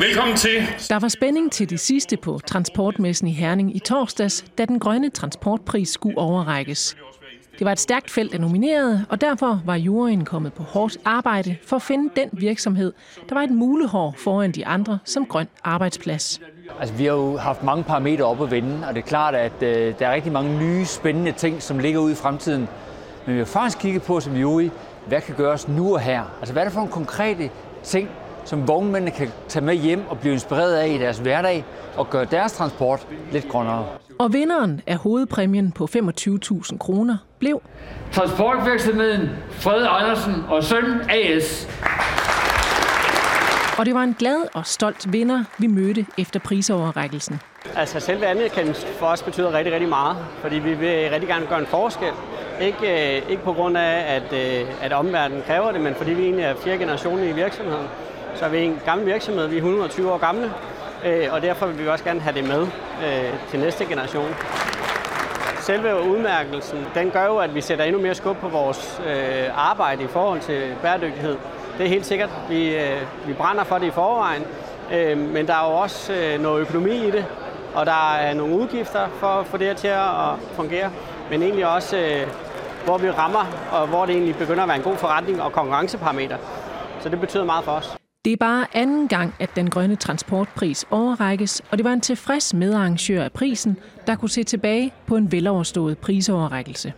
Velkommen til. Der var spænding til de sidste på transportmessen i Herning i torsdags, da den grønne transportpris skulle overrækkes. Det var et stærkt felt af nominerede, og derfor var juryen kommet på hårdt arbejde for at finde den virksomhed, der var et mulehår foran de andre som grøn arbejdsplads. Altså, vi har jo haft mange parametre op at vende, og det er klart, at øh, der er rigtig mange nye, spændende ting, som ligger ude i fremtiden. Men vi har faktisk kigget på som jury, hvad kan gøres nu og her? Altså, hvad er det for nogle konkrete ting, som vognmændene kan tage med hjem og blive inspireret af i deres hverdag og gøre deres transport lidt grønnere? Og vinderen af hovedpræmien på 25.000 kroner blev Transportvirksomheden Fred Andersen og Søn AS. Og det var en glad og stolt vinder, vi mødte efter prisoverrækkelsen. Altså selve anerkendelsen for os betyder rigtig, rigtig meget, fordi vi vil rigtig gerne gøre en forskel. Ikke, øh, ikke på grund af, at, øh, at omverdenen kræver det, men fordi vi egentlig er fjerde generation i virksomheden. Så er vi en gammel virksomhed, vi er 120 år gamle, øh, og derfor vil vi også gerne have det med øh, til næste generation. Selve udmærkelsen, den gør jo, at vi sætter endnu mere skub på vores øh, arbejde i forhold til bæredygtighed. Det er helt sikkert. Vi, øh, vi brænder for det i forvejen, men der er jo også noget økonomi i det, og der er nogle udgifter for at få det her til at fungere, men egentlig også, hvor vi rammer, og hvor det egentlig begynder at være en god forretning og konkurrenceparameter. Så det betyder meget for os. Det er bare anden gang, at den grønne transportpris overrækkes, og det var en tilfreds medarrangør af prisen, der kunne se tilbage på en veloverstået prisoverrækkelse.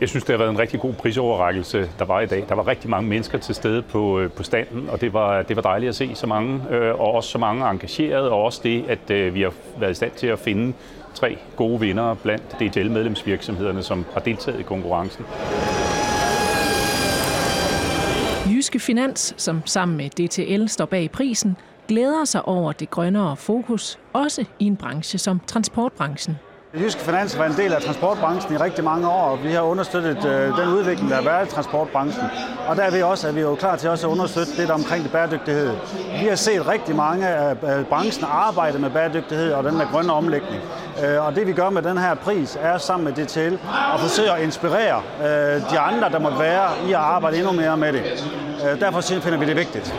Jeg synes, det har været en rigtig god prisoverrækkelse, der var i dag. Der var rigtig mange mennesker til stede på, øh, på standen, og det var, det var dejligt at se så mange, øh, og også så mange engagerede, og også det, at øh, vi har været i stand til at finde tre gode vinder blandt DTL-medlemsvirksomhederne, som har deltaget i konkurrencen. Jyske Finans, som sammen med DTL står bag prisen, glæder sig over det grønnere fokus, også i en branche som transportbranchen. Jyske Finans var en del af transportbranchen i rigtig mange år, og vi har understøttet øh, den udvikling, der har været i transportbranchen. Og der er vi også, at vi er jo klar til også at understøtte det omkring det bæredygtighed. Vi har set rigtig mange af branchen arbejde med bæredygtighed og den der grønne omlægning. Øh, og det vi gør med den her pris er sammen med DTL at forsøge at inspirere øh, de andre, der måtte være i at arbejde endnu mere med det. Øh, derfor finder vi det vigtigt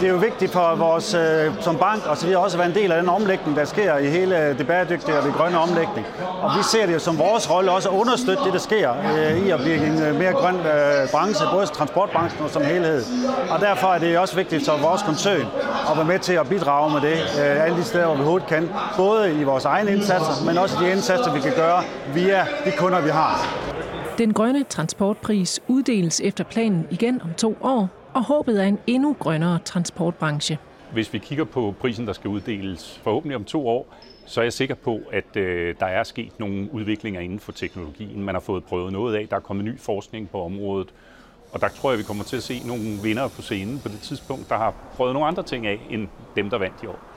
det er jo vigtigt for vores øh, som bank og så videre også at være en del af den omlægning, der sker i hele det bæredygtige og det grønne omlægning. Og vi ser det jo som vores rolle også at understøtte det, der sker øh, i at blive en mere grøn branche, både transportbranchen og som helhed. Og derfor er det også vigtigt for vores koncern at være med til at bidrage med det alle de steder, hvor vi overhovedet kan. Både i vores egne indsatser, men også de indsatser, vi kan gøre via de kunder, vi har. Den grønne transportpris uddeles efter planen igen om to år, og håbet er en endnu grønnere transportbranche. Hvis vi kigger på prisen, der skal uddeles forhåbentlig om to år, så er jeg sikker på, at øh, der er sket nogle udviklinger inden for teknologien. Man har fået prøvet noget af, der er kommet ny forskning på området, og der tror jeg, vi kommer til at se nogle vinder på scenen på det tidspunkt, der har prøvet nogle andre ting af, end dem, der vandt i år.